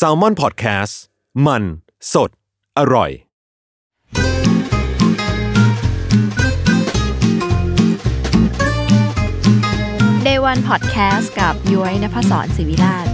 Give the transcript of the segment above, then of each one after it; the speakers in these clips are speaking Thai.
s a l ม o n PODCAST มัน สด อร่อย Day One Podcast กับย้อยนภศรศิวิราช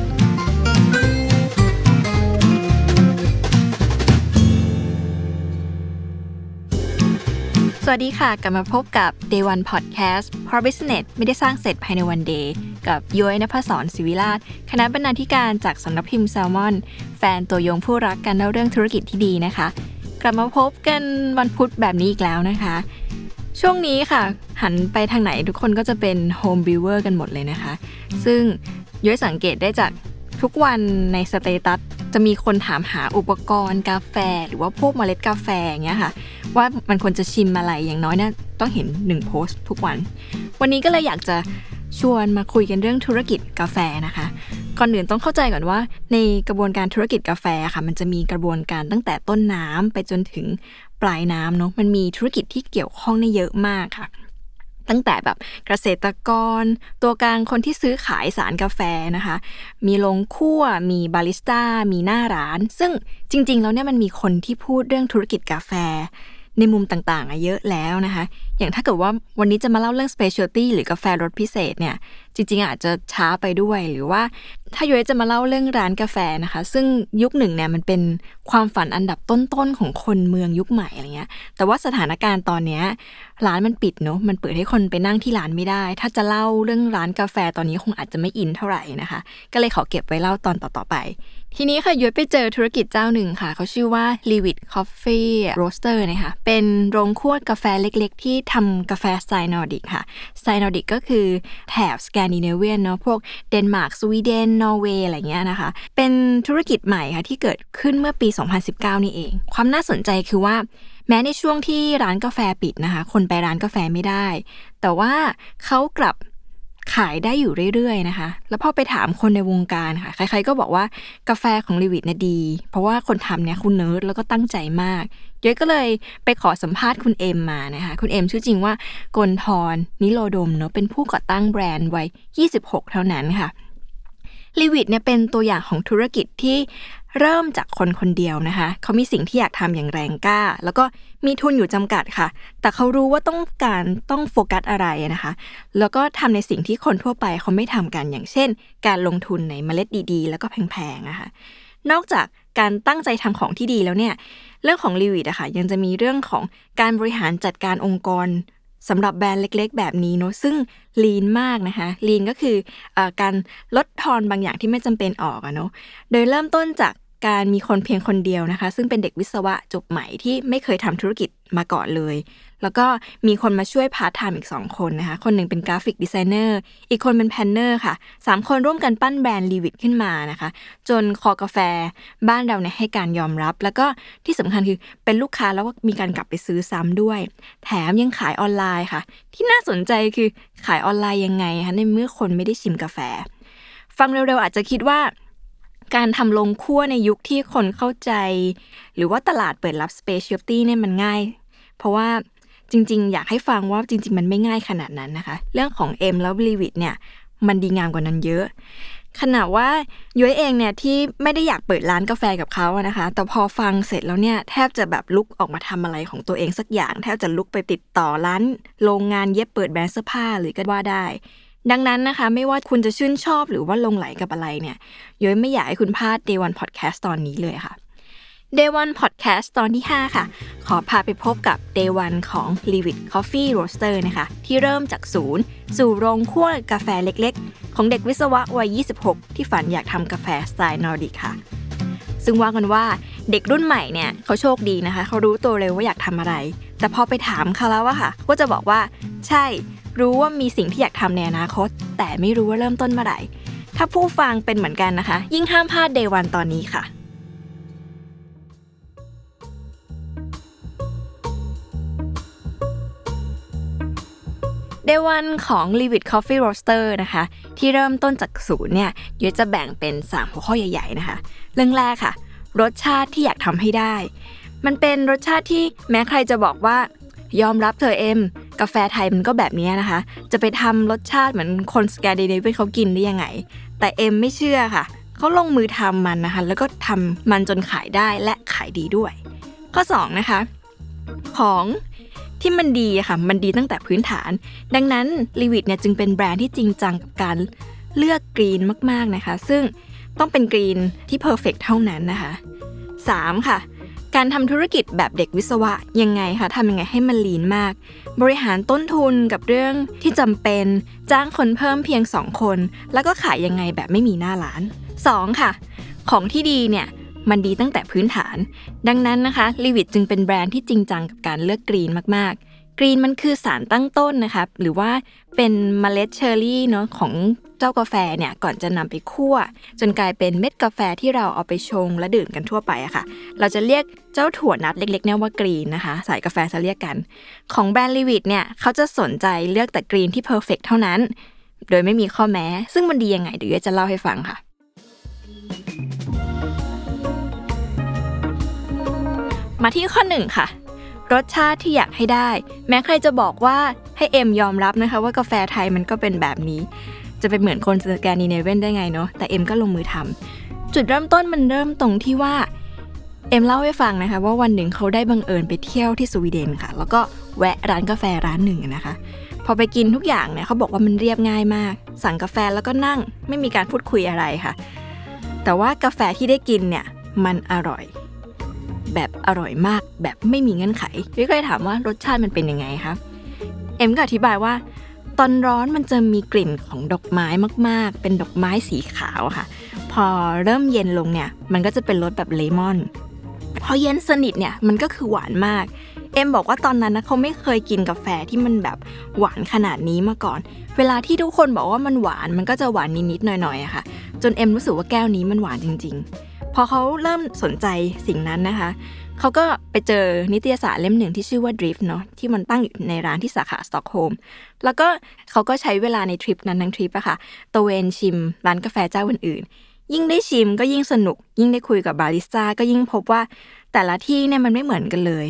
สวัสดีค่ะ กลับมาพบกับ Day One Podcast เพราะ Business ไม่ได้สร้างเสร็จภายในวันเดย์กับย้อยนภศรศิวิราช คณะบรรณาธิการจากสำนักพิมพ์แซลมอน แฟนตัวยงผู้รักการเล่าเรื่องธุรกิจที่ดีนะคะ กลับมาพบกันวันพุธแบบนี้อีกแล้วนะคะ ช่วงนี้ค่ะ หันไปทางไหนทุกคนก็จะเป็น home brewer กันหมดเลยนะคะ ซึ่งย้อยสังเกตได้จาก ทุกวันใน status จะมีคนถามหาอุปกรณ์กาแฟ หรือว่าพวกเมล็ดกาแฟอย่างเงี้ยค่ะ ว่ามันควรจะชิมอะไรอย่างน้อยเนี่ยต้องเห็น 1 โพสต์ทุกวัน วันนี้ก็เลยอยากจะชวนมาคุยกันเรื่องธุรกิจกาแฟนะคะ ก่อนอื่นต้องเข้าใจก่อนว่า ในกระบวนการธุรกิจกาแฟค่ะ มันจะมีกระบวนการตั้งแต่ต้นน้ำไปจนถึงปลายน้ำเนาะมันมีธุรกิจที่เกี่ยวข้องในเยอะมากค่ะ ตั้งแต่แบบเกษตรกร ตัวกลางคนที่ซื้อขายสารกาแฟนะคะ มีลงคั่ว มีบาริสต้า มีหน้าร้าน ซึ่งจริง ๆ แล้วเนี่ยมันมีคนที่พูดเรื่องธุรกิจกาแฟ ในมุมต่างๆเยอะแล้วนะคะอย่างถ้าเกิดว่าวันนี้จะมาเล่าเรื่อง specialty หรือกาแฟรสพิเศษเนี่ย จริง ๆ อาจจะช้าไปด้วย หรือว่าถ้าย้อยจะมาเล่าเรื่องร้านกาแฟนะคะ ซึ่งยุคหนึ่งเนี่ยมันเป็นความฝันอันดับต้นๆของคนเมืองยุคใหม่อะไรเงี้ย แต่ว่าสถานการณ์ตอนเนี้ยร้านมันปิดเนาะ มันเปิดให้คนไปนั่งที่ร้านไม่ได้ ถ้าจะเล่าเรื่องร้านกาแฟตอนนี้คงอาจจะไม่อินเท่าไหร่นะคะ ก็เลยขอเก็บไว้เล่าตอนต่อๆไปทีนี้ค่ะย้อยไปเจอธุรกิจเจ้าหนึ่งค่ะ เขาชื่อว่า l e v i t Coffee Roaster นะคะเป็นโรงคั่วกาแฟเล็กๆ ที่ทำกาแฟสไตล์นอร์ดิกค่ะสไตล์นอร์ดิกก็คือแถบสแกนดิเนเวียนเนาะพวกเดนมาร์กสวีเดนนอร์เวย์อะไรเงี้ยนะคะ เป็นธุรกิจใหม่ค่ะที่เกิดขึ้นเมื่อปี 2019 นี่เอง ความน่าสนใจคือว่าแม้ในช่วงที่ร้านกาแฟปิดนะคะ คนไปร้านกาแฟไม่ได้ แต่ว่าเขากลับ ขายได้อยู่เรื่อยๆนะคะ แล้วพอไปถามคนในวงการค่ะ ใครๆก็บอกว่ากาแฟของลิวิตเนี่ยดี เพราะว่าคนทำเนี่ยคุณเนิร์ดแล้วก็ตั้งใจมากย้อยก็เลยไปขอสัมภาษณ์คุณเอ็มมานะคะ คุณเอ็มชื่อจริงว่ากลทรนิโรดมเนาะ เป็นผู้ก่อตั้งแบรนด์วัย 26 เท่านั้นค่ะลิวิตเนี่ยเป็นตัวอย่างของธุรกิจที่ เริ่มจากคนคนเดียวนะคะ เขามีสิ่งที่อยากทำอย่างแรงกล้า แล้วก็มีทุนอยู่จำกัดค่ะ แต่เขารู้ว่าต้องการต้องโฟกัสอะไรนะคะ แล้วก็ทำในสิ่งที่คนทั่วไปเขาไม่ทำกันอย่างเช่น การลงทุนในเมล็ดดีๆ แล้วก็แพงๆนะคะนอกจากการตั้งใจทำของที่ดีแล้วเนี่ย เรื่องของลิวิตอะค่ะยังจะมีเรื่องของการบริหารจัดการองค์กรสำหรับแบรนด์เล็กๆ แบบนี้เนาะซึ่ง lean มากนะคะ lean ก็คือการลดทอนบางอย่างที่ไม่จำเป็นออกอะเนาะโดยเริ่มต้นจาก การมีคนเพียงคนเดียวนะคะ ซึ่งเป็นเด็กวิศวะจบใหม่ที่ไม่เคยทำธุรกิจมาก่อนเลย แล้วก็มีคนมาช่วยพาร์ทไทม์อีก 2 คนนะคะ คนหนึ่งเป็น graphic designerอีกคนเป็น planner ค่ะสามคนร่วมกันปั้นแบรนด์ลีวิตขึ้นมานะคะ จนคอกาแฟบ้านเราเนี่ยให้การยอมรับ แล้วก็ที่สำคัญคือเป็นลูกค้าแล้วก็มีการกลับไปซื้อซ้ำด้วย แถมยังขายออนไลน์ค่ะ ที่น่าสนใจคือขายออนไลน์ยังไงคะในเมื่อคนไม่ได้ชิมกาแฟ ฟังเร็วๆอาจจะคิดว่า การทำโรงคั่วในยุคที่คนเข้าใจ หรือว่าตลาดเปิดรับ specialty เนี่ยมันง่าย เพราะว่าจริง ๆ อยากให้ฟังว่าจริง ๆ มันไม่ง่ายขนาดนั้นนะคะ เรื่องของ M แล้ว l e v i t เนี่ยมันดีงามกว่านั้นเยอะขนาดว่าย้อยเองเนี่ยที่ไม่ได้อยากเปิดร้านกาแฟกับเขาอะนะคะ แต่พอฟังเสร็จแล้วเนี่ยแทบจะแบบลุกออกมาทำอะไรของตัวเองสักอย่าง แทบจะลุกไปติดต่อร้าน โรงงานเย็บเปิดแบรนด์เสื้อผ้าหรือก็ว่าได้ ดังนั้นนะคะ ไม่ว่าคุณจะชื่นชอบหรือว่าลงไหลกับอะไรเนี่ยย้อยไม่อยากให้คุณพลาด Day One Podcast ตอนนี้เลยค่ะ Day One Podcast ตอนที่ 5 ค่ะ ขอพาไปพบกับ Day One ของ l e v i t Coffee Roaster นะคะ ที่เริ่มจากศูนย์ สู่โรงคั่วกาแฟเล็กๆ ของเด็กวิศวะวัย 26 ที่ฝันอยากทำกาแฟสไตล์นอร์ดิกค่ะ ซึ่งว่ากันว่าเด็กรุ่นใหม่เนี่ยเขาโชคดีนะคะ เขารู้ตัวเร็วว่าอยากทำอะไร แต่พอไปถามเขาแล้วอะค่ะ ก็จะบอกว่า ใช่ รู้ว่ามีสิ่งที่อยากทำในอนาคต แต่ไม่รู้ว่าเริ่มต้นเมื่อไหร่ ถ้าผู้ฟังเป็นเหมือนกันนะคะ ยิ่งห้ามพลาด Day One ตอนนี้ค่ะ Day One ของ l e v i t Coffee Roaster นะคะ ที่เริ่มต้นจากศูนย์เนี่ยยุ้ยจะแบ่งเป็น 3 หัวข้อใหญ่ ๆ นะคะ เรื่องแรกค่ะ รสชาติที่อยากทำให้ได้ มันเป็นรสชาติที่แม้ใครจะบอกว่า ยอมรับเธอเอ็ม กาแฟไทยมันก็แบบนี้นะคะ จะไปทำรสชาติเหมือนคนสแกนดิเนเวียเขากินได้ยังไง แต่เอ็มไม่เชื่อค่ะ เขาลงมือทำมันนะคะ แล้วก็ทำมันจนขายได้และขายดีด้วย ข้อ 2 นะคะ ของที่มันดีค่ะ มันดีตั้งแต่พื้นฐาน ดังนั้นลีวิตเนี่ยจึงเป็นแบรนด์ที่จริงจังกับการเลือก green มากๆนะคะ ซึ่งต้องเป็น green ที่ perfect เท่านั้นนะคะ 3. ค่ะ การทำธุรกิจแบบเด็กวิศวะยังไงคะทำยังไงให้มันลีนมาก บริหารต้นทุนกับเรื่องที่จำเป็น จ้างคนเพิ่มเพียง 2 คน แล้วก็ขายยังไงแบบไม่มีหน้าร้าน 2. ค่ะ ของที่ดีเนี่ยมันดีตั้งแต่พื้นฐาน ดังนั้นนะคะลีวิตจึงเป็นแบรนด์ที่จริงจังกับการเลือกกรีนมากๆ กรีนมันคือสารตั้งต้นนะคะหรือว่าเป็นเมล็ดเชอร์รี่เนาะของเจ้ากาแฟเนี่ยก่อนจะนำไปคั่ว จนกลายเป็นเม็ดกาแฟที่เราเอาไปชงและดื่มกันทั่วไปอะค่ะ เราจะเรียกเจ้าถั่วเม็ดเล็กๆเนี่ยว่า green นะคะ สายกาแฟจะเรียกกัน ของแบรนด์ลีวิตเนี่ยเขาจะสนใจเลือกแต่ green ที่ perfect เท่านั้น โดยไม่มีข้อแม้ ซึ่งมันดียังไงเดี๋ยวจะเล่าให้ฟังค่ะมาที่ข้อหนึ่งค่ะ รสชาติที่อยากให้ได้ แม้ใครจะบอกว่าให้เอ็มยอมรับนะคะว่ากาแฟไทยมันก็เป็นแบบนี้ จะเป็นเหมือนคนสแกนดิเนเวนได้ไงเนาะแต่เอ็มก็ลงมือทำจุดเริ่มต้นมันเริ่มตรงที่ว่าเอ็มเล่าให้ฟังนะคะว่าวันหนึ่งเขาได้บังเอิญไปเที่ยวที่สวีเดนค่ะ แล้วก็แวะร้านกาแฟร้านหนึ่งนะคะ พอไปกินทุกอย่างเนี่ยเขาบอกว่ามันเรียบง่ายมาก สั่งกาแฟแล้วก็นั่งไม่มีการพูดคุยอะไรค่ะ แต่ว่ากาแฟที่ได้กินเนี่ยมันอร่อย แบบอร่อยมากแบบไม่มีเงื่อนไขพี่ก็เลยถามว่ารสชาติมันเป็นยังไงคะเอ็มก็อธิบายว่า ตอนร้อนมันจะมีกลิ่นของดอกไม้มากๆ เป็นดอกไม้สีขาวค่ะ พอเริ่มเย็นลงเนี่ย มันก็จะเป็นรสแบบเลมอน พอเย็นสนิทเนี่ยมันก็คือหวานมาก เอ็มบอกว่าตอนนั้นนะเขาไม่เคยกินกาแฟที่มันแบบหวานขนาดนี้มาก่อน เวลาที่ทุกคนบอกว่ามันหวานมันก็จะหวานนิดๆหน่อยๆอะค่ะ จนเอ็มรู้สึกว่าแก้วนี้มันหวานจริง ๆ พอเขาเริ่มสนใจสิ่งนั้นนะคะเขาก็ไปเจอนิตยสารเล่มหนึ่งที่ชื่อว่า Drift เนาะที่มันตั้งอยู่ในร้านที่สาขาสตอกโฮล์มแล้วก็เขาก็ใช้เวลาในทริปนั้นทั้งทริปอะค่ะตระเวนชิมร้านกาแฟเจ้าอื่นๆ ยิ่งได้ชิมก็ยิ่งสนุก ยิ่งได้คุยกับบาริสต้าก็ยิ่งพบว่าแต่ละที่เนี่ยมันไม่เหมือนกันเลย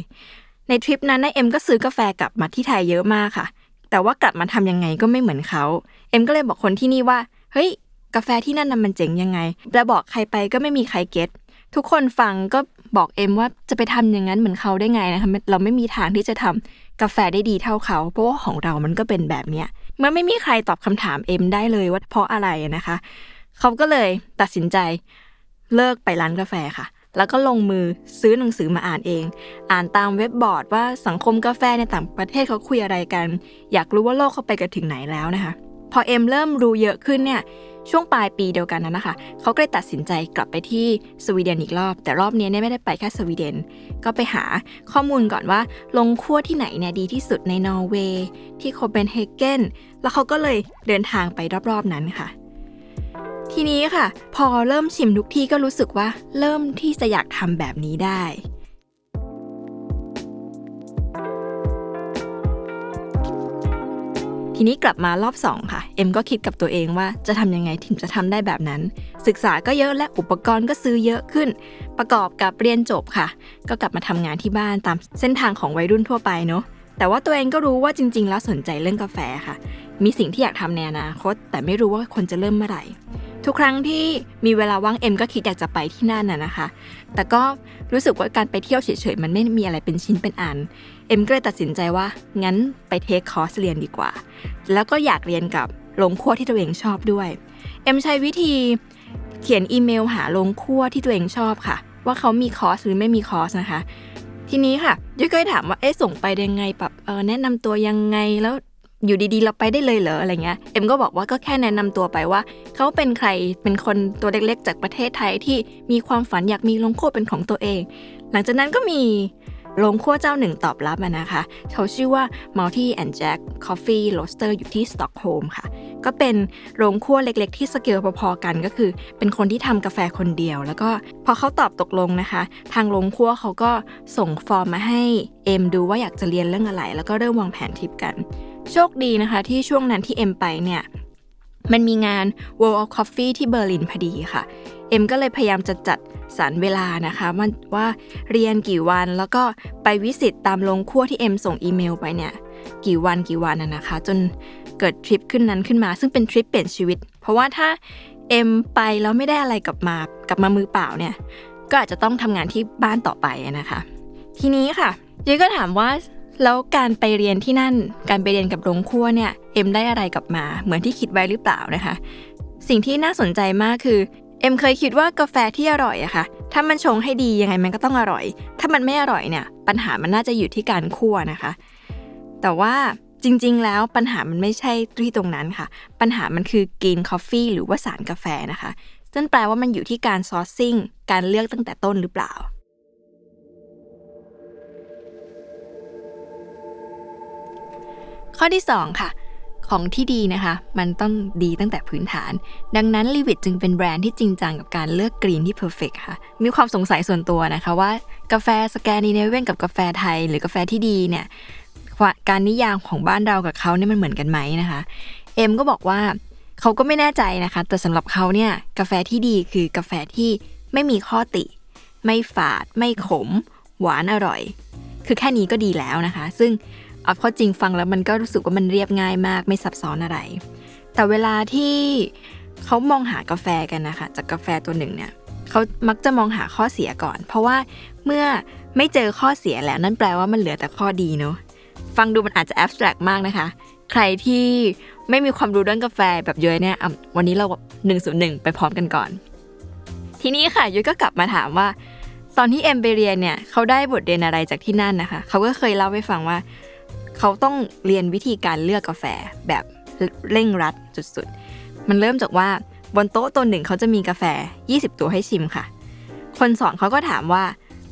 ในทริปนั้นนะเอ็มก็ซื้อกาแฟกลับมาที่ไทยเยอะมากค่ะ แต่ว่ากลับมาทำยังไงก็ไม่เหมือนเขาเอ็มก็เลยบอกคนที่นี่ว่าเฮ้ย กาแฟที่นั่นน่ะมันเจ๋งยังไงแต่บอกใครไปก็ไม่มีใคร get ทุกคนฟังก็บอกเอ็มว่าจะไปทำอย่างนั้นเหมือนเขาได้ไงนะคะเราไม่มีทางที่จะทำกาแฟได้ดีเท่าเขา เพราะว่าของเรามันก็เป็นแบบเนี้ยเมื่อไม่มีใครตอบคำถามเอ็มได้เลยว่าเพราะอะไรนะคะ เขาก็เลยตัดสินใจเลิกไปร้านกาแฟค่ะ แล้วก็ลงมือซื้อหนังสือมาอ่านเอง อ่านตามเว็บบอร์ดว่าสังคมกาแฟในต่างประเทศเขาคุยอะไรกัน อยากรู้ว่าโลกเขาไปกันถึงไหนแล้วนะคะ พอเอ็มเริ่มรู้เยอะขึ้นเนี่ย ช่วงปลายปีเดียวกันนั้นนะคะ เขาก็เลยตัดสินใจกลับไปที่สวีเดนอีกรอบ แต่รอบนี้เนี่ยไม่ได้ไปแค่สวีเดน ก็ไปหาข้อมูลก่อนว่า ลงคั่วที่ไหนเนี่ยดีที่สุดในนอร์เวย์ที่โคเปนเฮเกนแล้วเขาก็เลยเดินทางไปรอบๆนั้นค่ะ ทีนี้ค่ะ พอเริ่มชิมทุกที่ก็รู้สึกว่าเริ่มที่จะอยากทำแบบนี้ได้ ทีนี้กลับมารอบ 2 ค่ะ เอ็มก็คิดกับตัวเองว่าจะทำยังไงถึงจะทำได้แบบนั้น ศึกษาก็เยอะและอุปกรณ์ก็ซื้อเยอะขึ้น ประกอบกับเรียนจบค่ะ ก็กลับมาทำงานที่บ้านตามเส้นทางของวัยรุ่นทั่วไปเนาะแต่ว่าตัวเองก็รู้ว่าจริง ๆ แล้วสนใจเรื่องกาแฟค่ะ มีสิ่งที่อยากทำในอนาคต แต่ไม่รู้ว่าควรจะเริ่มเมื่อไหร่ ทุกครั้งที่มีเวลาว่างเอ็มก็คิดอยากจะไปที่นั่นน่ะนะคะ แต่ก็รู้สึกว่าการไปเที่ยวเฉยๆมันไม่มีอะไรเป็นชิ้นเป็นอัน เอ็มก็เลยตัดสินใจว่า งั้นไปเทคคอร์สเรียนดีกว่า แล้วก็อยากเรียนกับโรงคั่วที่ตัวเองชอบด้วย เอ็มใช้วิธีเขียนอีเมลหาโรงคั่วที่ตัวเองชอบค่ะ ว่าเขามีคอร์สหรือไม่มีคอร์สนะคะ ทีนี้ค่ะยุ้ยก็เลยถามว่าเอ๊ะส่งไปได้ยังไงแบบเออแนะนำตัวยังไงแล้วอยู่ดีๆ เราไปได้เลยเหรออะไรเงี้ย เอ็มก็บอกว่าก็แค่แนะนำตัวไปว่า เขาเป็นใครเป็นคนตัวเล็กๆ จากประเทศไทยที่มีความฝันอยากมีโรงคั่วเป็นของตัวเอง หลังจากนั้นก็มี โรงคั่วเจ้าหนึ่งตอบรับนะคะ เขาชื่อว่า Muttley and Jack's Coffee Roaster อยู่ที่สต็อกโฮล์มค่ะ ก็เป็นโรงคั่วเล็กๆ ที่สเกลพอๆกันก็คือ เป็นคนที่ทำกาแฟคนเดียว แล้วก็พอเขาตอบตกลงนะคะ ทางโรงคั่วเขาก็ส่งฟอร์มมาให้เอ็มดูว่าอยากจะเรียนเรื่องอะไร แล้วก็เริ่มวางแผนทริปกัน โชคดีนะคะ ที่ช่วงนั้นที่เอ็มไปเนี่ย มันมีงาน World of Coffee ที่เบอร์ลินพอดีค่ะ เอ็มก็เลยพยายามจะจัดสรรเวลานะคะว่าว่าเรียนกี่วันแล้วก็ไป visit ตามโรงคั่วที่เอ็มส่งอีเมลไปเนี่ยกี่วันกี่วันน่ะนะคะ จนเกิดทริปขึ้นนั้นขึ้นมา ซึ่งเป็นทริปเปลี่ยนชีวิต เพราะว่าถ้าเอ็มไปแล้วไม่ได้อะไรกลับมากลับมามือเปล่าเนี่ยก็อาจจะต้องทำงานที่บ้านต่อไปนะคะ ทีนี้ค่ะยุ้ยก็ถามว่า แล้วการไปเรียนที่นั่น การไปเรียนกับโรงคั่วเนี่ย เอ็มได้อะไรกลับมา เหมือนที่คิดไว้หรือเปล่านะคะ สิ่งที่น่าสนใจมากคือ เอ็มเคยคิดว่ากาแฟที่อร่อยอะค่ะ ถ้ามันชงให้ดียังไงมันก็ต้องอร่อย ถ้ามันไม่อร่อยเนี่ย ปัญหามันน่าจะอยู่ที่การคั่วนะคะ แต่ว่าจริง ๆ แล้วปัญหามันไม่ใช่ที่ตรงนั้นค่ะ ปัญหามันคือ green coffee หรือว่าสารกาแฟนะคะ ซึ่งแปลว่ามันอยู่ที่การ sourcing การเลือกตั้งแต่ต้นหรือเปล่า ข้อที่ 2 ค่ะ ของที่ดีนะคะ มันต้องดีตั้งแต่พื้นฐาน ดังนั้น Livid จึงเป็นแบรนด์ที่จริงจังกับการเลือก green ที่ perfect ค่ะ มีความสงสัยส่วนตัวนะคะว่ากาแฟสแกนดิเนเวียนกับกาแฟไทย หรือกาแฟที่ดีเนี่ยการนิยามของบ้านเรากับเขาเนี่ยมันเหมือนกันไหมนะคะเอ็มก็บอกว่าเขาก็ไม่แน่ใจนะคะ แต่สำหรับเขาเนี่ยกาแฟที่ดีคือกาแฟที่ไม่มีข้อติ ไม่ฝาด ไม่ขม หวานอร่อย คือแค่นี้ก็ดีแล้วนะคะ ซึ่ง เอาข้อจริงฟังแล้วมันก็รู้สึกว่ามันเรียบง่ายมาก ไม่ซับซ้อนอะไร แต่เวลาที่เขามองหากาแฟกันนะคะจากกาแฟตัวหนึ่งเนี่ยเขามักจะมองหาข้อเสียก่อน เพราะว่าเมื่อไม่เจอข้อเสียแล้วนั่นแปลว่ามันเหลือแต่ข้อดีเนาะฟังดูมันอาจจะแอบสแตรกมากนะคะ ใครที่ไม่มีความรู้เรื่องกาแฟแบบเยอะเนี่ยวันนี้เราหนึ่งศูนย์หนึ่งไปพร้อมกันก่อน ทีนี้ค่ะยุ้ยก็กลับมาถามว่า ตอนที่เอ็มไปเรียนเนี่ยเขาได้บทเรียนอะไรจากที่นั่นนะคะ เขาก็เคยเล่าให้ฟังว่า เขาต้องเรียนวิธีการเลือกกาแฟแบบเร่งรัดสุดๆ มันเริ่มจากว่าบนโต๊ะตัวหนึ่งเขาจะมีกาแฟ 20 ตัวให้ชิมค่ะ คนสอนเขาก็ถามว่า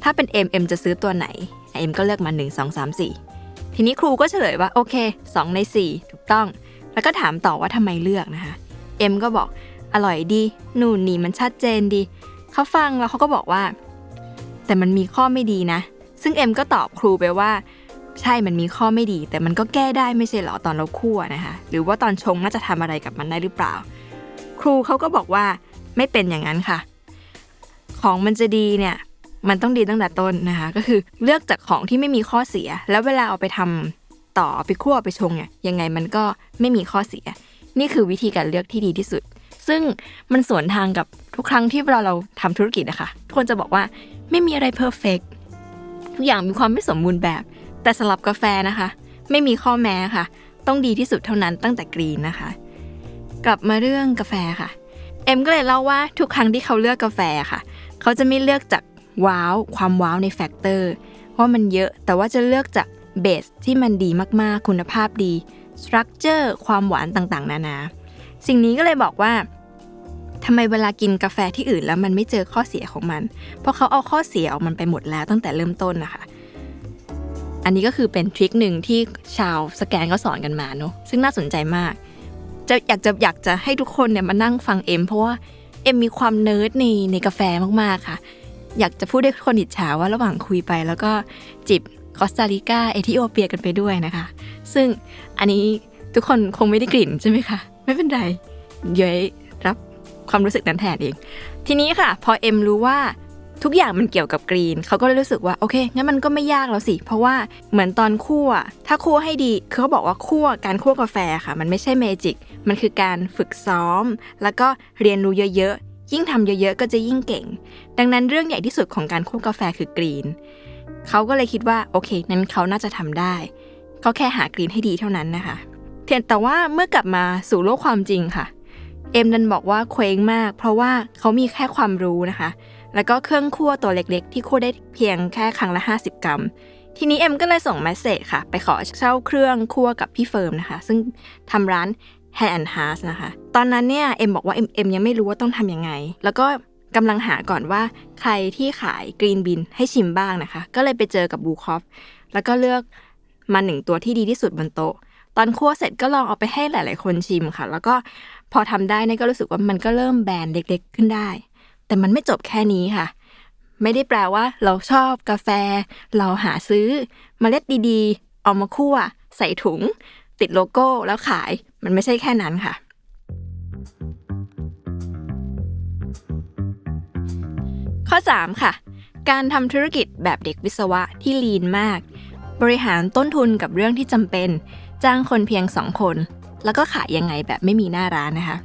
ถ้าเป็นเอ็มเอ็มจะซื้อตัวไหนเอ็มก็เลือกมา 1 2 3 4 ทีนี้ครูก็เฉลยว่าโอเค 2 ใน 4 ถูกต้อง แล้วก็ถามต่อว่าทำไมเลือกนะคะเอ็มก็บอกอร่อยดีนู่นนี่มันชัดเจนดี เขาฟังแล้วเขาก็บอกว่า แต่มันมีข้อไม่ดีนะ ซึ่งเอ็มก็ตอบครูไปว่า ใช่มันมีข้อไม่ดี แต่มันก็แก้ได้ไม่ใช่หรอตอนเราคั่วนะคะ หรือว่าตอนชงน่าจะทำอะไรกับมันได้หรือเปล่า ครูเขาก็บอกว่าไม่เป็นอย่างนั้นค่ะ ของมันจะดีเนี่ยมันต้องดีตั้งแต่ต้นนะคะ ก็คือเลือกจากของที่ไม่มีข้อเสีย แล้วเวลาเอาไปทำต่อไปคั่วไปชงเนี่ยยังไงมันก็ไม่มีข้อเสีย นี่คือวิธีการเลือกที่ดีที่สุด ซึ่งมันสวนทางกับทุกครั้งที่เวลาเราทำธุรกิจนะคะทุกคนจะบอกว่าไม่มีอะไรเพอร์เฟกทุกอย่างมีความไม่สมบูรณ์แบบ แต่สำหรับกาแฟนะคะ ไม่มีข้อแม้ค่ะ ต้องดีที่สุดเท่านั้นตั้งแต่กรีนนะคะ กลับมาเรื่องกาแฟค่ะ เอ็มก็เลยเล่าว่าทุกครั้งที่เขาเลือกกาแฟค่ะ เขาจะไม่เลือกจากwow ความ wow ใน factor ว่ามันเยอะแต่ว่าจะเลือกจาก base ที่มันดีมากๆ คุณภาพดี structure ความหวานต่างๆ นานา สิ่งนี้ก็เลยบอกว่าทำไมเวลากินกาแฟที่อื่นแล้วมันไม่เจอข้อเสียของมัน เพราะเขาเอาข้อเสียออกมันไปหมดแล้วตั้งแต่เริ่มต้นนะคะ อันนี้ก็คือเป็น trick หนึ่งที่ชาวสแกนก็สอนกันมาเนาะซึ่งน่าสนใจมาก จะอยากจะอยากจะให้ทุกคนเนี่ยมานั่งฟังเอ็มเพราะว่าเอ็มมีความเนิร์ดในในกาแฟมากๆค่ะ อยากจะพูดให้คนอิจฉาว่าระหว่างคุยไปแล้วก็จิบคอสตาริกาเอธิโอเปียกันไปด้วยนะคะ ซึ่งอันนี้ทุกคนคงไม่ได้กลิ่นใช่ไหมคะ ไม่เป็นไรยุ้ยรับความรู้สึกนั้นแทนเอง ทีนี้ค่ะ พอเอ็มรู้ว่า ทุกอย่างมันเกี่ยวกับ green เขาก็เลยรู้สึกว่าโอเคงั้นมันก็ไม่ยากแล้วสิ เพราะว่าเหมือนตอนคั่ว ถ้าคั่วให้ดีคือเขาบอกว่าคั่วการคั่วกาแฟค่ะ มันไม่ใช่เมจิก มันคือการฝึกซ้อม แล้วก็เรียนรู้เยอะๆ ยิ่งทำเยอะๆ ก็จะยิ่งเก่ง ดังนั้นเรื่องใหญ่ที่สุดของการคั่วกาแฟคือกรีน เขาก็เลยคิดว่าโอเคนั้นเขาน่าจะทำได้เขาแค่หากรีนให้ดีเท่านั้นนะคะเพียงแต่ว่าเมื่อกลับมาสู่โลกความจริงค่ะเอ็มดันบอกว่าเคว้งมาก เพราะว่าเขามีแค่ความรู้นะคะ แล้วก็เครื่องคั่วตัวเล็กๆ ที่คั่วได้เพียงแค่ครั้งละ 50 กรัม ทีนี้เอ็มก็เลยส่ง message ค่ะ ไปขอเช่าเครื่องคั่วกับพี่เฟิร์มนะคะ ซึ่งทำร้าน Hands and Heart นะคะ ตอนนั้นเนี่ยเอ็มบอกว่าเอ็มเอ็มยังไม่รู้ว่าต้องทำยังไง แล้วก็กำลังหาก่อนว่าใครที่ขาย green bean ให้ชิมบ้างนะคะ ก็เลยไปเจอกับ Bluekoff แล้วก็เลือกมาหนึ่งตัวที่ดีที่สุดบนโต๊ะ ตอนคั่วเสร็จก็ลองเอาไปให้หลาย ๆ คนชิมค่ะ แล้วก็พอทำได้เนี่ยก็รู้สึกว่ามันก็เริ่มแบรนด์เล็ก ๆ ขึ้นได้ แต่มันไม่จบแค่นี้ค่ะ ไม่ได้แปลว่า เราชอบกาแฟ เราหาซื้อมเมล็ดดีๆ เอามาคั่ว ใส่ถุง ติดโลโก้แล้วขาย มันไม่ใช่แค่นั้นค่ะ ข้อ 3 ค่ะ การทำธุรกิจแบบเด็กวิศวะที่ลีนมาก บริหารต้นทุนกับเรื่องที่จำเป็น จ้างคนเพียงสองคน แล้วก็ขายยังไงแบบไม่มีหน้าร้านนะคะ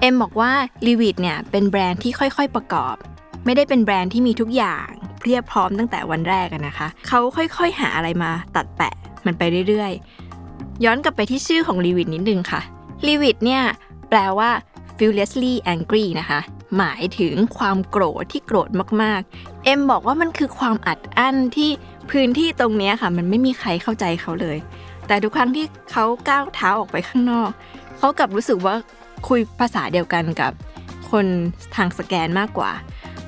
เอ็มบอกว่าลีวิ t เนี่ยเป็นแบรนด์ที่ค่อยๆประกอบ ไม่ได้เป็นแบรนด์ที่มีทุกอย่างเพียบพร้อมตั้งแต่วันแรกนะคะ เขาค่อยๆหาอะไรมาตัดแปะมันไปเรื่อยๆ ย้อนกลับไปที่ชื่อของลีวิ t นิดนึงค่ะลีวิ t เนี่ยแปลว่า furiously angry นะคะ หมายถึงความโกรธที่โกรธมากๆ เอ็มบอกว่ามันคือความอัดอั้นที่พื้นที่ตรงนี้ค่ะ มันไม่มีใครเข้าใจเขาเลย แต่ทุกครั้งที่เขาก้าวเท้าออกไปข้างนอก เขากลับรู้สึกว่า คุยภาษาเดียวกันกับคนทางสแกนมากกว่า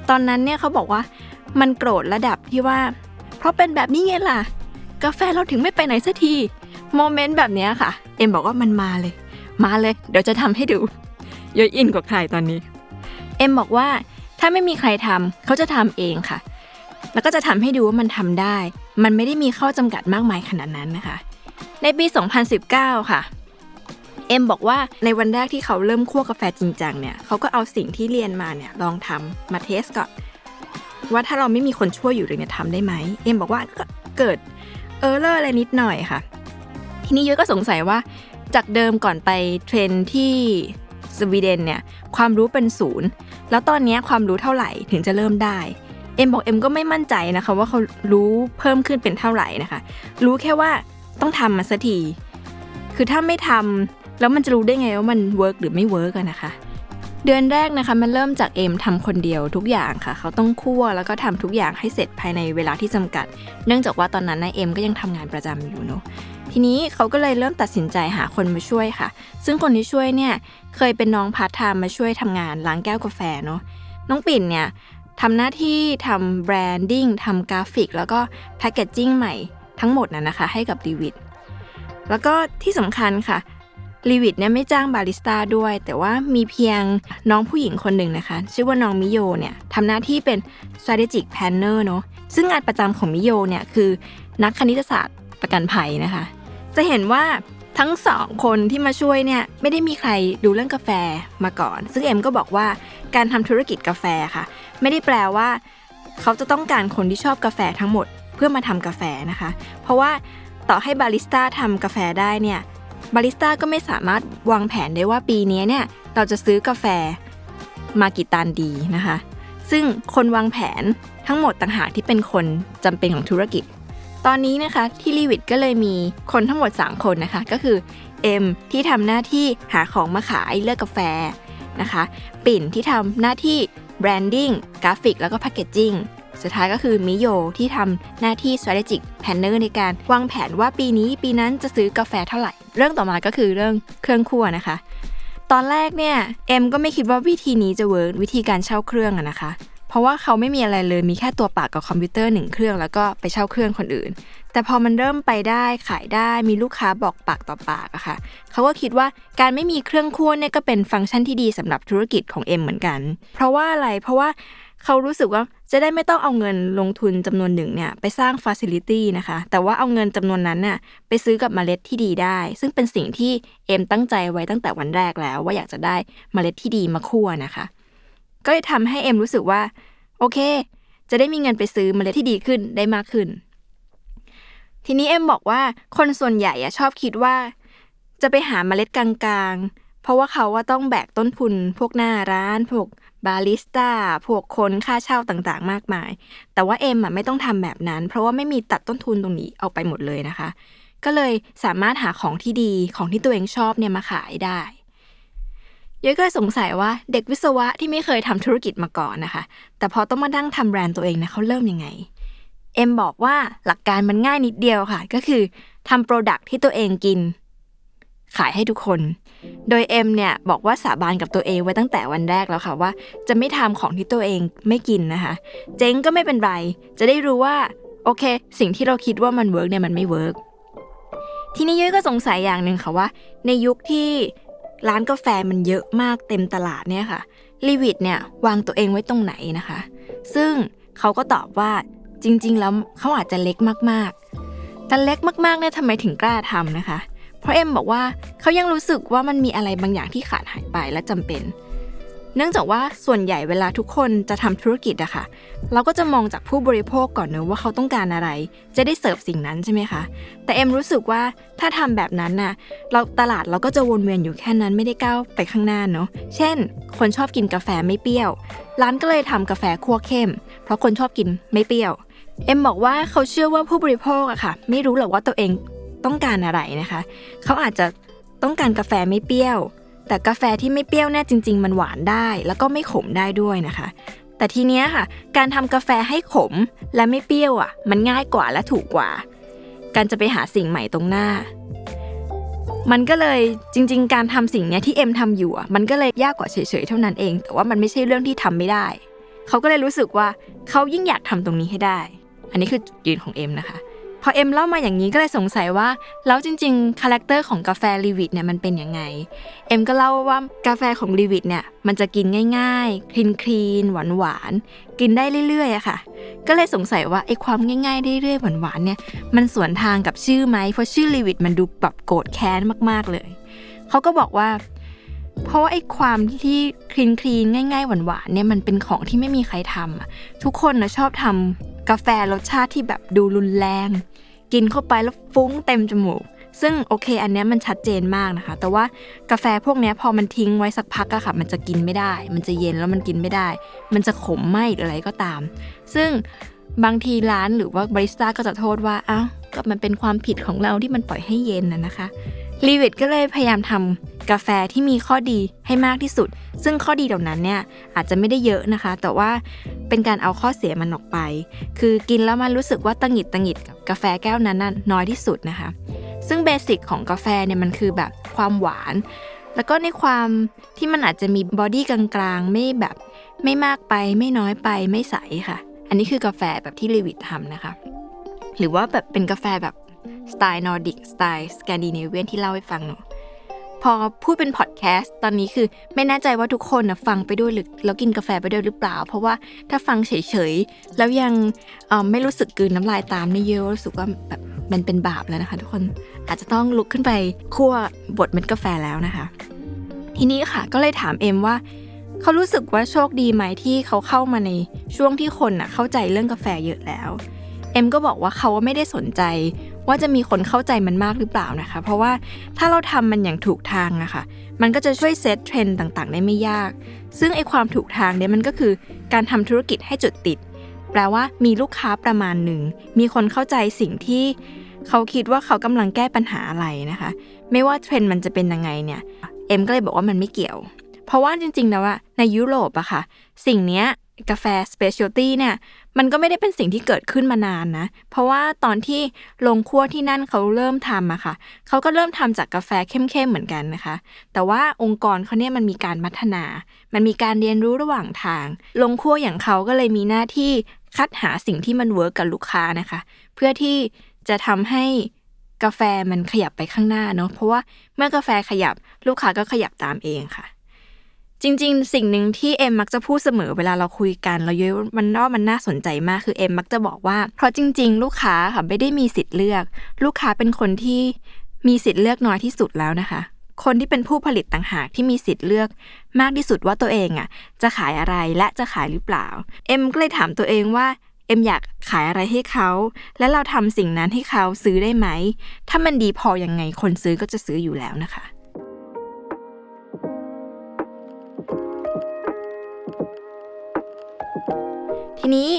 ตอนนั้นเนี่ยเขาบอกว่ามันโกรธระดับที่ว่า เพราะเป็นแบบนี้ไงล่ะ กาแฟเราถึงไม่ไปไหนสักทีโมเมนต์แบบนี้ค่ะ เอ็มบอกว่ามันมาเลย มาเลย เดี๋ยวจะทำให้ดูเยอะอินกว่าใครตอนนี้ เอ็มบอกว่าถ้าไม่มีใครทำเขาจะทำเองค่ะ แล้วก็จะทำให้ดูว่ามันทำได้ มันไม่ได้มีข้อจำกัดมากมายขนาดนั้นนะคะ ในปี 2019 ค่ะ เอ็มบอกว่าในวันแรกที่เขาเริ่มคั่วกาแฟจริงจังเนี่ยเขาก็เอาสิ่งที่เรียนมาเนี่ยลองทำมา test ก่อนว่าถ้าเราไม่มีคนช่วยอยู่เลยเนี่ยทำได้ไหมเอ็มบอกว่าก็เกิด error อะไรนิดหน่อยค่ะ ทีนี้ยุ้ยก็สงสัยว่าจากเดิมก่อนไป train ที่สวีเดนเนี่ยความรู้เป็นศูนย์แล้วตอนนี้ความรู้เท่าไหร่ถึงจะเริ่มได้เอ็มบอกเอ็มก็ไม่มั่นใจนะคะว่าเขารู้เพิ่มขึ้นเป็นเท่าไหร่นะคะ รู้แค่ว่าต้องทำมาสักที คือถ้าไม่ทำ แล้วมันจะรู้ได้ไงว่ามัน work หรือไม่ work นะคะ เดือนแรกนะคะมันเริ่มจากเอ็มทำคนเดียวทุกอย่างค่ะ เขาต้องคั่วแล้วก็ทำทุกอย่างให้เสร็จภายในเวลาที่จำกัด เนื่องจากว่าตอนนั้นนายเอ็มก็ยังทำงานประจำอยู่เนาะทีนี้เขาก็เลยเริ่มตัดสินใจหาคนมาช่วยค่ะ ซึ่งคนที่ช่วยเนี่ยเคยเป็นน้องพาร์ทไทม์มาช่วยทำงานล้างแก้วกาแฟเนาะน้องปิ่นเนี่ยทำหน้าที่ทำ branding ทำกราฟิก แล้วก็ packaging ใหม่ทั้งหมดนะนะคะให้กับ Livid แล้วก็ที่สำคัญค่ะ Livid เนี่ยไม่จ้างบาริสต้าด้วย แต่ว่ามีเพียงน้องผู้หญิงคนหนึ่งนะคะ ชื่อว่าน้องมิโยเนี่ยทำหน้าที่เป็น strategic planner เนาะซึ่งงานประจำของมิโยเนี่ยคือนักคณิตศาสตร์ประกันภัยนะคะ จะเห็นว่าทั้งสองคนที่มาช่วยเนี่ยไม่ได้มีใครดูเรื่องกาแฟมาก่อน ซึ่งเอ็มก็บอกว่าการทำธุรกิจกาแฟค่ะ ไม่ได้แปลว่า เขาจะต้องการคนที่ชอบกาแฟทั้งหมด เพื่อมาทำกาแฟนะคะ เพราะว่าต่อให้บาริสต้าทำกาแฟได้เนี่ย บาริสต้าก็ไม่สามารถวางแผนได้ว่าปีนี้เนี่ยเราจะซื้อกาแฟมากี่ตันดีนะคะ ซึ่งคนวางแผนทั้งหมดต่างหากที่เป็นคนจำเป็นของธุรกิจ ตอนนี้นะคะที่ลีวิตก็เลยมีคนทั้งหมด 3 คนนะคะ ก็คือเอ็มที่ทำหน้าที่หาของมาขายเลือกกาแฟนะคะ ปิ่นที่ทำหน้าที่ branding กราฟิกแล้วก็ packaging สุดท้ายก็คือมิโยที่ทำหน้าที่ strategic planner ในการวางแผนว่าปีนี้ปีนั้นจะซื้อกาแฟเท่าไหร่ เรื่องต่อมาก็คือเรื่องเครื่องคั่วนะคะ ตอนแรกเนี่ยเอ็มก็ไม่คิดว่าวิธีนี้จะ work วิธีการเช่าเครื่องอะนะคะเพราะว่าเขาไม่มีอะไรเลยมีแค่ตัวเปล่ากับคอมพิวเตอร์หนึ่งเครื่องแล้วก็ไปเช่าเครื่องคนอื่น แต่พอมันเริ่มไปได้ขายได้มีลูกค้าบอกปากต่อปากอะค่ะเขาก็คิดว่าการไม่มีเครื่องคั่วเนี่ยก็เป็นฟังก์ชันที่ดีสำหรับธุรกิจของเอ็มเหมือนกัน เพราะว่าอะไรเพราะว่าเขารู้สึกว่า จะได้ไม่ต้องเอาเงินลงทุนจำนวนหนึ่งเนี่ยไปสร้าง facility นะคะ แต่ว่าเอาเงินจำนวนนั้นน่ะไปซื้อกับเมล็ดที่ดีได้ ซึ่งเป็นสิ่งที่เอ็มตั้งใจไว้ตั้งแต่วันแรกแล้ว ว่าอยากจะได้เมล็ดที่ดีมาคั่วนะคะ ก็เลยทำให้เอ็มรู้สึกว่า โอเค จะได้มีเงินไปซื้อเมล็ดที่ดีขึ้นได้มากขึ้น ทีนี้เอ็มบอกว่าคนส่วนใหญ่อะชอบคิดว่า จะไปหาเมล็ดกลางๆ เพราะว่าเขาว่าต้องแบกต้นทุนพวกหน้าร้านพวก บาริสต้าพวกคนค่าเช่าต่างๆ มากมาย แต่ว่าเอ็มอะไม่ต้องทำแบบนั้น เพราะว่าไม่มีตัดต้นทุนตรงนี้เอาไปหมดเลยนะคะ ก็เลยสามารถหาของที่ดีของที่ตัวเองชอบเนี่ยมาขายได้ย้อยก็สงสัยว่าเด็กวิศวะที่ไม่เคยทำธุรกิจมาก่อนนะคะ แต่พอต้องมาดั้งทำแบรนด์ตัวเองนะเขาเริ่มยังไง เอ็มบอกว่าหลักการมันง่ายนิดเดียวค่ะ ก็คือทำโปรดักที่ตัวเองกิน ขายให้ทุกคน โดยเอ็มเนี่ยบอกว่าสาบานกับตัวเองไว้ตั้งแต่วันแรกแล้วค่ะว่า จะไม่ทำของที่ตัวเองไม่กินนะคะ เจ๊งก็ไม่เป็นไร จะได้รู้ว่าโอเค สิ่งที่เราคิดว่ามัน work เนี่ยมันไม่ work ทีนี้ยุ้ยก็สงสัยอย่างหนึ่งค่ะว่า ในยุคที่ร้านกาแฟมันเยอะมากเต็มตลาดเนี่ยค่ะลีวิตเนี่ยวางตัวเองไว้ตรงไหนนะคะ ซึ่งเขาก็ตอบว่าจริง ๆ แล้วเขาอาจจะเล็กมากๆแต่เล็กมากๆเนี่ยทำไมถึงกล้าทำนะคะ เพราะเอ็มบอกว่าเขายังรู้สึกว่ามันมีอะไรบางอย่างที่ขาดหายไปและจำเป็น เนื่องจากว่าส่วนใหญ่เวลาทุกคนจะทำธุรกิจอะค่ะ เราก็จะมองจากผู้บริโภคก่อนเนอะว่าเขาต้องการอะไร จะได้เสิร์ฟสิ่งนั้นใช่ไหมคะ แต่เอ็มรู้สึกว่าถ้าทำแบบนั้นน่ะเราตลาดเราก็จะวนเวียนอยู่แค่นั้นไม่ได้ก้าวไปข้างหน้าเนาะเช่น คนชอบกินกาแฟไม่เปรี้ยว ร้านก็เลยทำกาแฟคั่วเข้ม เพราะคนชอบกินไม่เปรี้ยวเอ็มบอกว่าเขาเชื่อว่าผู้บริโภคอะค่ะ ไม่รู้หรอกว่าตัวเอง ต้องการอะไรนะคะ เขาอาจจะต้องการกาแฟไม่เปรี้ยว แต่กาแฟที่ไม่เปรี้ยวแน่จริง ๆ มันหวานได้ แล้วก็ไม่ขมได้ด้วยนะคะ แต่ทีเนี้ยค่ะ การทำกาแฟให้ขมและไม่เปรี้ยวอะ มันง่ายกว่าและถูกกว่า การจะไปหาสิ่งใหม่ตรงหน้า มันก็เลยจริง ๆ การทำสิ่งเนี้ยที่เอ็มทำอยู่อะมันก็เลยยากกว่าเฉยๆเท่านั้นเอง แต่ว่ามันไม่ใช่เรื่องที่ทำไม่ได้ เขาก็เลยรู้สึกว่าเขายิ่งอยากทำตรงนี้ให้ได้ อันนี้คือจุดยืนของเอ็มนะคะ พอเอ็มเล่ามาอย่างนี้ก็เลยสงสัยว่าแล้วจริงๆ character ของกาแฟลีวิตเนี่ยมันเป็นยังไง เอ็มก็เล่าว่ากาแฟของลีวิตเนี่ยมันจะกินง่ายๆ clean clean หวานหวานกินได้เรื่อยๆอะค่ะ ก็เลยสงสัยว่าไอ้ความง่ายๆเรื่อยๆหวานๆเนี่ยมันสวนทางกับชื่อไหมเพราะชื่อลีวิตมันดูแบบโกรธแค้นมากๆเลยเขาก็บอกว่าเพราะว่าไอ้ความที่ clean clean ง่ายๆหวานๆเนี่ยมันเป็นของที่ไม่มีใครทำทุกคนนะชอบทำกาแฟรสชาติที่แบบดูรุนแรง กินเข้าไปแล้วฟุ้งเต็มจมูก ซึ่งโอเค อันนี้มันชัดเจนมากนะคะ แต่ว่ากาแฟพวกนี้พอมันทิ้งไว้สักพักอะค่ะ มันจะกินไม่ได้ มันจะเย็นแล้วมันกินไม่ได้ มันจะขมไหมหรืออะไรก็ตาม ซึ่งบางทีร้านหรือว่าบาริสต้าก็จะโทษว่าอ้าวก็มันเป็นความผิดของเราที่มันปล่อยให้เย็นนะนะคะ ลีวิตก็เลยพยายามทำกาแฟที่มีข้อดีให้มากที่สุด ซึ่งข้อดีเหล่านั้นเนี่ยอาจจะไม่ได้เยอะนะคะ แต่ว่าเป็นการเอาข้อเสียมันออกไป คือกินแล้วมันรู้สึกว่าตะหงิดตะหงิดกับกาแฟแก้วนั้นน้อยที่สุดนะคะ ซึ่ง basic ของกาแฟเนี่ยมันคือแบบความหวาน แล้วก็ในความที่มันอาจจะมี body กลางๆไม่แบบไม่มากไปไม่น้อยไปไม่ใสค่ะ อันนี้คือกาแฟแบบที่ลีวิตทำนะคะ หรือว่าแบบเป็นกาแฟแบบ สไตล์นอร์ดิกสไตล์สแกนดิเนเวียนที่เล่าให้ฟังเนาะพอพูดเป็นพอดแคสต์ตอนนี้คือไม่แน่ใจว่าทุกคนนะฟังไปด้วยหรือแล้วกินกาแฟไปด้วยหรือเปล่า เพราะว่าถ้าฟังเฉยๆ แล้วยังไม่รู้สึกกืนน้ำลายตามนี่เยอะรู้สึกว่าแบบมันเป็นบาปแล้วนะคะ ทุกคนอาจจะต้องลุกขึ้นไปคั่วบดเม็ดกาแฟแล้วนะคะ ทีนี้ค่ะก็เลยถามเอ็มว่า เขารู้สึกว่าโชคดีไหมที่เขาเข้ามาในช่วงที่คนน่ะเข้าใจเรื่องกาแฟเยอะแล้วเอ็มก็บอกว่าเขาไม่ได้สนใจ ว่าจะมีคนเข้าใจมันมากหรือเปล่านะคะ เพราะว่าถ้าเราทำมันอย่างถูกทางอะค่ะ มันก็จะช่วย set trend ต่างๆ ได้ไม่ยาก ซึ่งไอ้ความถูกทางเนี่ยมันก็คือการทำธุรกิจให้จุดติด แปลว่ามีลูกค้าประมาณหนึ่ง มีคนเข้าใจสิ่งที่เขาคิดว่าเขากำลังแก้ปัญหาอะไรนะคะ ไม่ว่าเทรนด์มันจะเป็นยังไงเนี่ย เอ็มก็เลยบอกว่ามันไม่เกี่ยว เพราะว่าจริงๆแล้วอะในยุโรปอะค่ะ สิ่งเนี้ยกาแฟ specialty เนี่ย มันก็ไม่ได้เป็นสิ่งที่เกิดขึ้นมานานนะ เพราะว่าตอนที่โรงคั่วที่นั่นเขาเริ่มทำอะค่ะ เขาก็เริ่มทำจากกาแฟเข้มๆเหมือนกันนะคะ แต่ว่าองค์กรเขาเนี่ยมันมีการพัฒนา มันมีการเรียนรู้ระหว่างทาง โรงคั่วอย่างเขาก็เลยมีหน้าที่คัดหาสิ่งที่มัน work กับลูกค้านะคะ เพื่อที่จะทำให้กาแฟมันขยับไปข้างหน้าเนาะ เพราะว่าเมื่อกาแฟขยับลูกค้าก็ขยับตามเองค่ะ จริง ๆ สิ่งหนึ่งที่เอ็มมักจะพูดเสมอเวลาเราคุยกัน เราเยอะมันว่ามันน่าสนใจมากคือเอ็มมักจะบอกว่า เพราะจริง ๆ ลูกค้าค่ะไม่ได้มีสิทธิ์เลือก ลูกค้าเป็นคนที่มีสิทธิ์เลือกน้อยที่สุดแล้วนะคะ คนที่เป็นผู้ผลิตต่างหากที่มีสิทธิ์เลือก มากที่สุดว่าตัวเองอะ จะขายอะไรและจะขายหรือเปล่า เอ็มก็เลยถามตัวเองว่าเอ็มอยากขายอะไรให้เขา และเราทำสิ่งนั้นให้เขาซื้อได้ไหม ถ้ามันดีพอยังไงคนซื้อก็จะซื้ออยู่แล้วนะคะ ทีนี้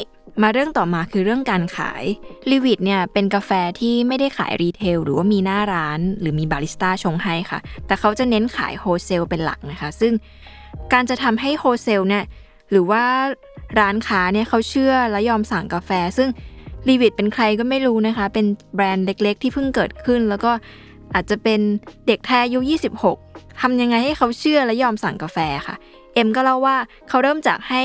มาเรื่องต่อมาคือเรื่องการขายลิวิตเนี่ยเป็นกาแฟที่ไม่ได้ขายรีเทลหรือว่ามีหน้าร้าน หรือมีบาริสต้าชงให้ค่ะ แต่เขาจะเน้นขายโฮเซลเป็นหลักนะคะ ซึ่งการจะทำให้โฮเซลเนี่ยหรือว่าร้านค้าเนี่ยเขาเชื่อและยอมสั่งกาแฟ ซึ่งลีวิตเป็นใครก็ไม่รู้นะคะ เป็นแบรนด์เล็ก ๆ ที่เพิ่งเกิดขึ้น แล้วก็อาจจะเป็นเด็กแท้อายุ 26ทำยังไงให้เขาเชื่อและยอมสั่งกาแฟค่ะ เอ็มก็เล่าว่าเขาเริ่มจากให้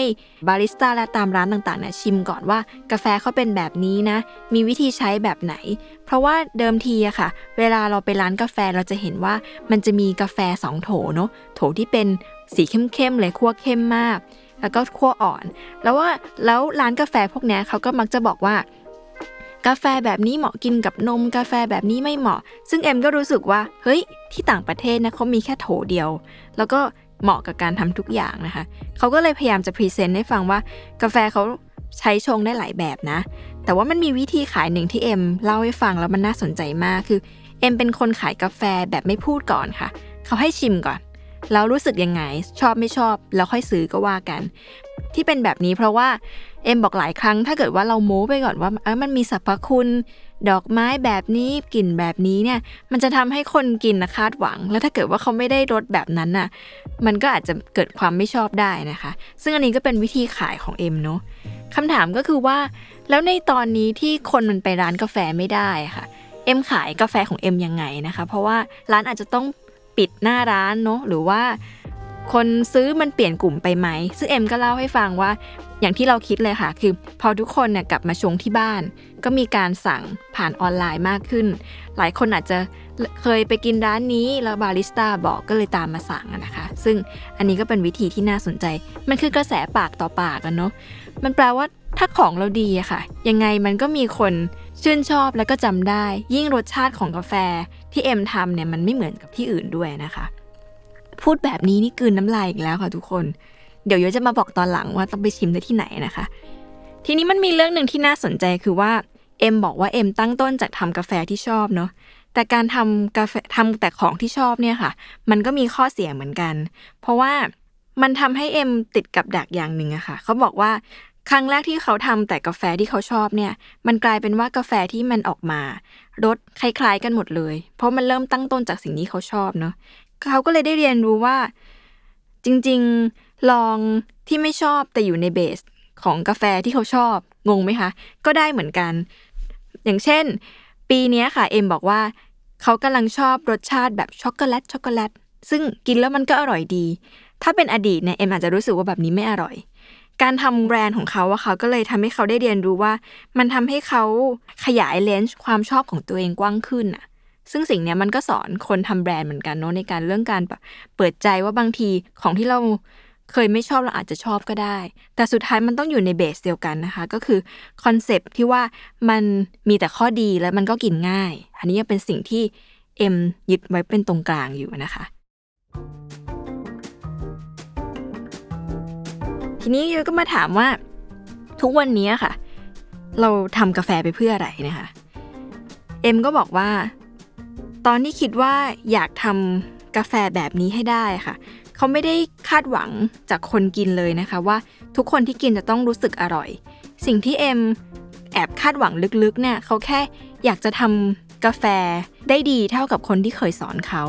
บาริสต้าและตามร้านต่างๆเนี่ยชิมก่อนว่ากาแฟเขาเป็นแบบนี้นะ มีวิธีใช้แบบไหน เพราะว่าเดิมทีอะค่ะ เวลาเราไปร้านกาแฟเราจะเห็นว่ามันจะมีกาแฟ 2 โถเนาะโถที่เป็นสีเข้มๆเลยคั่วเข้มมาก แล้วก็คั่วอ่อน แล้วว่าแล้วร้านกาแฟพวกนี้เขาก็มักจะบอกว่ากาแฟแบบนี้เหมาะกินกับนมกาแฟแบบนี้ไม่เหมาะ ซึ่งเอ็มก็รู้สึกว่า เฮ้ย ที่ต่างประเทศนะเขามีแค่โทนเดียว แล้วก็ เหมาะกับการทำทุกอย่างนะคะ เขาก็เลยพยายามจะ present ให้ฟังว่ากาแฟเขาใช้ชงได้หลายแบบนะ แต่ว่ามันมีวิธีขายหนึ่งที่เอ็มเล่าให้ฟังแล้วมันน่าสนใจมากคือเอ็มเป็นคนขายกาแฟแบบไม่พูดก่อนค่ะ เขาให้ชิมก่อนแล้วรู้สึกยังไง ชอบไม่ชอบ แล้วค่อยซื้อก็ว่ากัน ที่เป็นแบบนี้เพราะว่าเอ็มบอกหลายครั้งถ้าเกิดว่าเราโม้ไปก่อนว่าเออมันมีสรรพคุณ ดอกไม้แบบนี้กลิ่นแบบนี้เนี่ย มันจะทำให้คนกินนะคาดหวัง แล้วถ้าเกิดว่าเขาไม่ได้รสแบบนั้นน่ะ มันก็อาจจะเกิดความไม่ชอบได้นะคะ ซึ่งอันนี้ก็เป็นวิธีขายของเอ็มเนาะคำถามก็คือว่า แล้วในตอนนี้ที่คนมันไปร้านกาแฟไม่ได้ค่ะ เอ็มขายกาแฟของเอ็มยังไงนะคะ เพราะว่าร้านอาจจะต้องปิดหน้าร้านเนาะหรือว่าคนซื้อมันเปลี่ยนกลุ่มไปไหม ซึ่งเอ็มก็เล่าให้ฟังว่า อย่างที่เราคิดเลยค่ะ คือพอทุกคนเนี่ยกลับมาชงที่บ้าน ก็มีการสั่งผ่านออนไลน์มากขึ้น หลายคนอาจจะเคยไปกินร้านนี้แล้วบาริสต้าบอกก็เลยตามมาสั่งนะคะ ซึ่งอันนี้ก็เป็นวิธีที่น่าสนใจ มันคือกระแสปากต่อปากกันเนาะมันแปลว่าถ้าของเราดีอะค่ะ ยังไงมันก็มีคนชื่นชอบแล้วก็จำได้ ยิ่งรสชาติของกาแฟที่เอ็มทำเนี่ยมันไม่เหมือนกับที่อื่นด้วยนะคะ พูดแบบนี้นี่กืนน้ำลายอีกแล้วค่ะทุกคน เดี๋ยวย้อยจะมาบอกตอนหลังว่าต้องไปชิมได้ที่ไหนนะคะ ทีนี้มันมีเรื่องหนึ่งที่น่าสนใจคือว่าเอ็มบอกว่าเอ็มตั้งต้นจากทำกาแฟที่ชอบเนาะแต่การทำกาแฟทำแต่ของที่ชอบเนี่ยค่ะ มันก็มีข้อเสียเหมือนกัน เพราะว่ามันทำให้เอ็มติดกับดักอย่างหนึ่งอะค่ะ เขาบอกว่าครั้งแรกที่เขาทำแต่กาแฟที่เขาชอบเนี่ย มันกลายเป็นว่ากาแฟที่มันออกมารสคล้ายๆกันหมดเลย เพราะมันเริ่มตั้งต้นจากสิ่งนี้เขาชอบเนาะเขาก็เลยได้เรียนรู้ว่า จริง ๆ ลองที่ไม่ชอบแต่อยู่ในเบสของกาแฟที่เขาชอบ งงไหมคะ ก็ได้เหมือนกัน อย่างเช่น ปีนี้ค่ะเอ็มบอกว่า เขากำลังชอบรสชาติแบบช็อกโกแลตช็อกโกแลตซึ่งกินแล้วมันก็อร่อยดี ถ้าเป็นอดีตเนี่ยเอ็มอาจจะรู้สึกว่าแบบนี้ไม่อร่อย การทำแบรนด์ของเขาอะค่ะก็เลยทำให้เขาได้เรียนรู้ว่า มันทำให้เขาขยายเลนส์ความชอบของตัวเองกว้างขึ้นอะซึ่งสิ่งนี้มันก็สอนคนทำแบรนด์เหมือนกันเนาะในการเรื่องการแบบเปิดใจว่าบางทีของที่เรา เคยไม่ชอบเราอาจจะชอบก็ได้ แต่สุดท้ายมันต้องอยู่ในเบสเดียวกันนะคะ ก็คือคอนเซปที่ว่ามันมีแต่ข้อดีและมันก็กินง่าย อันนี้ยังเป็นสิ่งที่เอ็มยึดไว้เป็นตรงกลางอยู่นะคะ ทีนี้ยก็มาถามว่าทุกวันนี้ค่ะ เราทำกาแฟไปเพื่ออะไรนะคะ เอ็มก็บอกว่า ตอนที่คิดว่าอยากทำกาแฟแบบนี้ให้ได้ค่ะ เขาไม่ได้คาดหวังจากคนกินเลยนะคะว่าทุกคนที่กินจะต้องรู้สึกอร่อย สิ่งที่เอ็มแอบคาดหวังลึกๆเนี่ยเขาแค่อยากจะทำกาแฟได้ดีเท่ากับคนที่เคยสอนเขา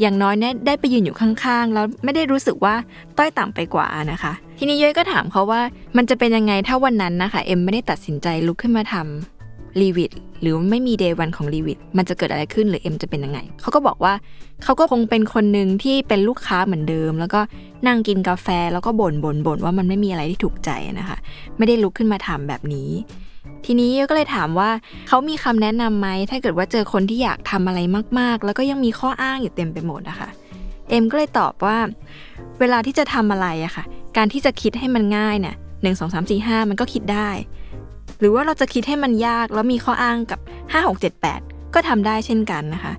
อย่างน้อยเนี่ยได้ไปยืนอยู่ข้างๆ แล้วไม่ได้รู้สึกว่าต้อยต่ำไปกว่านะคะ ทีนี้ย้อยก็ถามเขาว่ามันจะเป็นยังไงถ้าวันนั้นนะคะเอ็มไม่ได้ตัดสินใจลุกขึ้นมาทำ รีวิตหรือไม่มีเดย์วันของรีวิตมันจะเกิดอะไรขึ้นหรือเอ็มจะเป็นยังไงเขาก็บอกว่าเขาก็คงเป็นคนหนึ่งที่เป็นลูกค้าเหมือนเดิม แล้วก็นั่งกินกาแฟแล้วก็บ่นบ่นบ่นว่ามันไม่มีอะไรที่ถูกใจนะคะ ไม่ได้ลุกขึ้นมาทำแบบนี้ ทีนี้ก็เลยถามว่าเขามีคำแนะนำไหมถ้าเกิดว่าเจอคนที่อยากทำอะไรมากๆ แล้วก็ยังมีข้ออ้างอยู่เต็มไปหมดนะคะเอ็มก็เลยตอบว่า เวลาที่จะทำอะไรอะค่ะ การที่จะคิดให้มันง่ายเนี่ยหนึ่งสองสามสี่ห้ามันก็คิดได้ หรือว่าเราจะคิดให้มันยากแล้วมีข้ออ้างกับ 5 6 7 8 ก็ทำได้เช่นกันนะคะ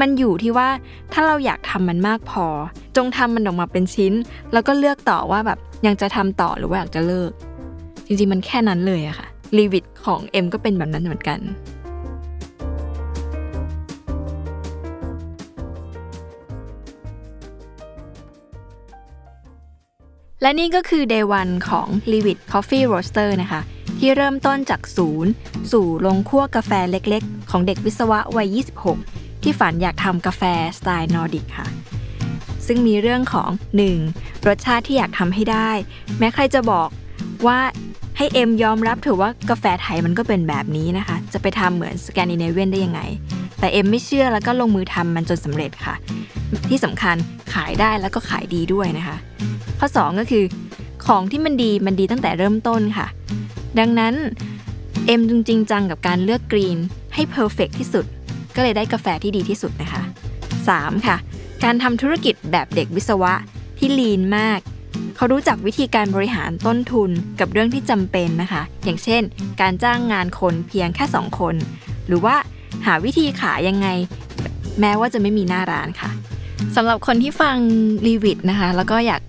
มันอยู่ที่ว่าถ้าเราอยากทำมันมากพอ จงทำมันออกมาเป็นชิ้น แล้วก็เลือกต่อว่าแบบยังจะทำต่อหรือว่าอยากจะเลิก จริงๆมันแค่นั้นเลยอะค่ะลีวิตของเอ็มก็เป็นแบบนั้นเหมือนกันและนี่ก็คือ Day 1 ของ l e v i t Coffee Roaster นะคะ ที่เริ่มต้นจากศูนย์ สู่โรงคั่วกาแฟเล็กๆ ของเด็กวิศวะวัย 26 ที่ฝันอยากทำกาแฟสไตล์นอร์ดิกค่ะ ซึ่งมีเรื่องของ 1. รสชาติที่อยากทำให้ได้ แม้ใครจะบอกว่าให้เอ็มยอมรับเถอะว่ากาแฟไทยมันก็เป็นแบบนี้นะคะ จะไปทำเหมือนสแกนดิเนเวียนได้ยังไง แต่เอ็มไม่เชื่อแล้วก็ลงมือทำมันจนสำเร็จค่ะ ที่สำคัญขายได้แล้วก็ขายดีด้วยนะคะ ข้อ 2 ก็คือ ของที่มันดีมันดีตั้งแต่เริ่มต้นค่ะ ดังนั้นเอ็มจริงจังกับการเลือก green ให้ perfect ที่สุด ก็เลยได้กาแฟที่ดีที่สุดนะคะ 3. ค่ะ การทำธุรกิจแบบเด็กวิศวะที่ลีนมาก เขารู้จักวิธีการบริหารต้นทุนกับเรื่องที่จำเป็นนะคะ อย่างเช่น การจ้างงานคนเพียงแค่ 2 คน หรือว่าหาวิธีขายยังไง แม้ว่าจะไม่มีหน้าร้านค่ะสำหรับคนที่ฟังรีวิตนะคะ แล้วก็อยาก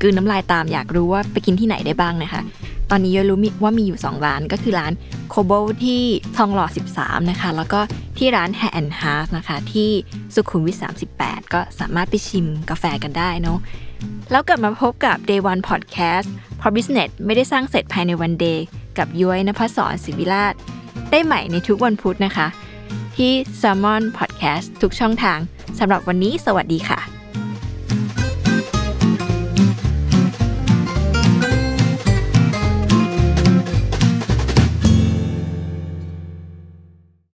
กืนน้ำลายตามอยากรู้ว่าไปกินที่ไหนได้บ้างนะคะ ตอนนี้ยรู้ว่ามีอยู่ 2 ร้านก็คือร้านโคโบที่ทองหล่อ 13 นะคะ แล้วก็ที่ร้าน Hair and Heart นะคะ ที่สุขุมวิท 38 ก็สามารถไปชิมกาแฟกันได้เนาะแล้วกลับมาพบกับ Day One Podcast เพราะ Business ไม่ได้สร้างเสร็จภายในวันเดย์กับย้อยนภศรศิวิราช ได้ใหม่ในทุกวันพุธนะคะ ที่ Salmon Podcast ทุกช่องทางสำหรับวันนี้สวัสดีค่ะ